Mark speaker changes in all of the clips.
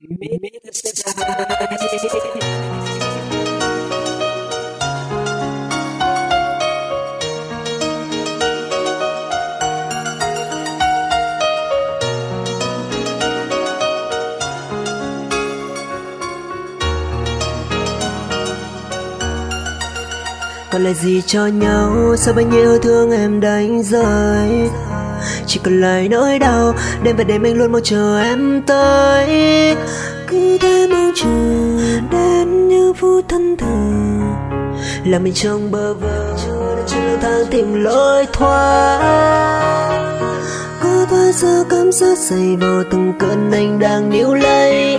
Speaker 1: Còn lại gì cho nhau? Sao bao nhiêu thương em đánh rơi? Chỉ còn lại nỗi đau, Đêm và đêm anh luôn mong chờ em tới. Cứ thế mong chờ Đến như phút thân thờ. Là mình trong bơ vơ Trên lang thang tìm lối thoát. Có bao giờ cảm giác dày vào từng cơn anh đang níu lấy.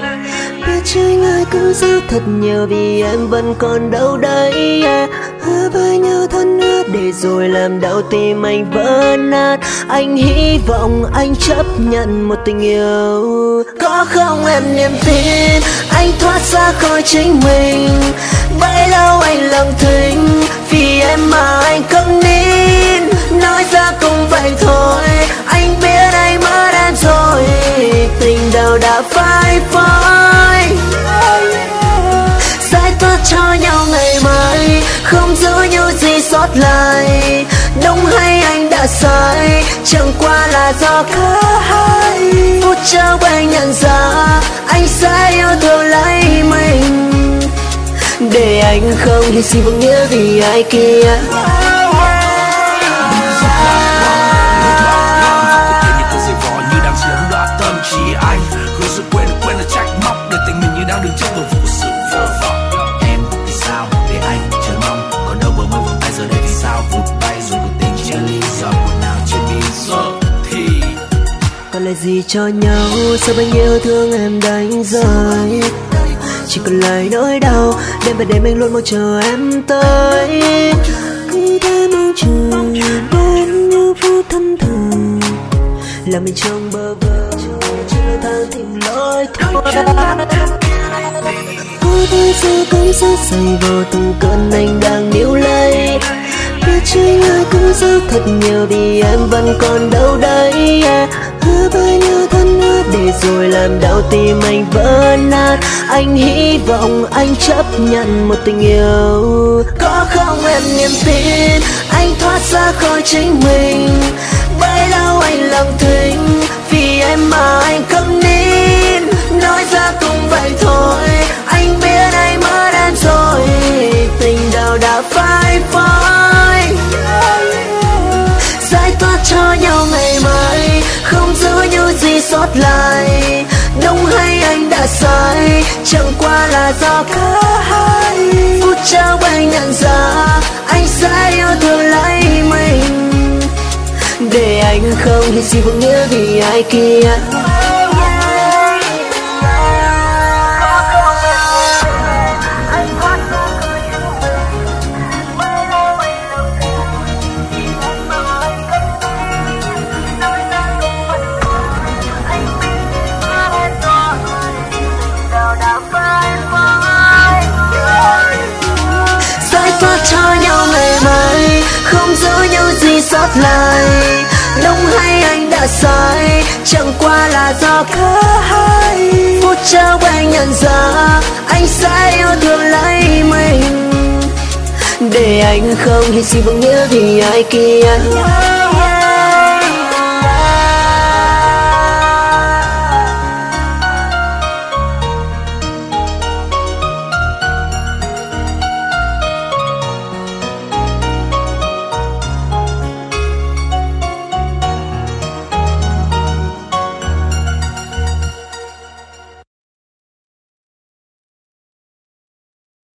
Speaker 1: Biết tránh ai cứ giữ thật nhiều vì em vẫn còn đâu đấy. Yeah. hứa với nhau thân yêu để rồi làm đau tim anh vỡ nát. Anh hy vọng anh chấp nhận một tình yêu. Có không em niềm tin? Anh thoát ra khỏi chính mình. Bấy lâu anh lặng thinh, vì em mà anh không nín. Nói ra cũng vậy thôi, anh biết anh mất em rồi. Tình đầu đã phai phai. Không gì sót lại, đúng hay anh đã sai? Chẳng qua là do cả hai phút chốc anh nhận ra anh sẽ yêu thương lấy mình. Để anh không hy sinh vô nghĩa vì ai kia. Lại gì cho nhau? Sao bao nhiêu thương em đánh rơi? Chỉ còn lại nỗi đau, đêm và đêm anh luôn mong chờ em tới. Cứ thế mong chờ đến như phút thân thường là mình trong bơ vơ Chưa than tìm lỗi thôi có bao giờ cảm giác dày vào từng cơn anh đang níu lấy? Biết chơi ai cũng rất thật nhiều vì em vẫn còn đâu đấy rồi làm đau tim anh vỡ nát. Anh hy vọng anh chấp nhận một tình yêu có không em niềm tin. Anh thoát ra khỏi chính mình, bấy lâu anh lặng thinh. Vì em mà anh không nín, nói ra cũng vậy thôi. Anh sai chẳng qua là do cả hai. Phút trao anh nhận ra, anh sẽ yêu thương lấy mình. Để anh không hy sinh vô nghĩa vì ai kia. Gì lại. Đúng hay anh đã sai, chẳng qua là do cả hai. Phút chốc anh nhận ra, anh sẽ yêu thương lấy mình. Để anh không hy sinh vô nghĩa vì ai kia.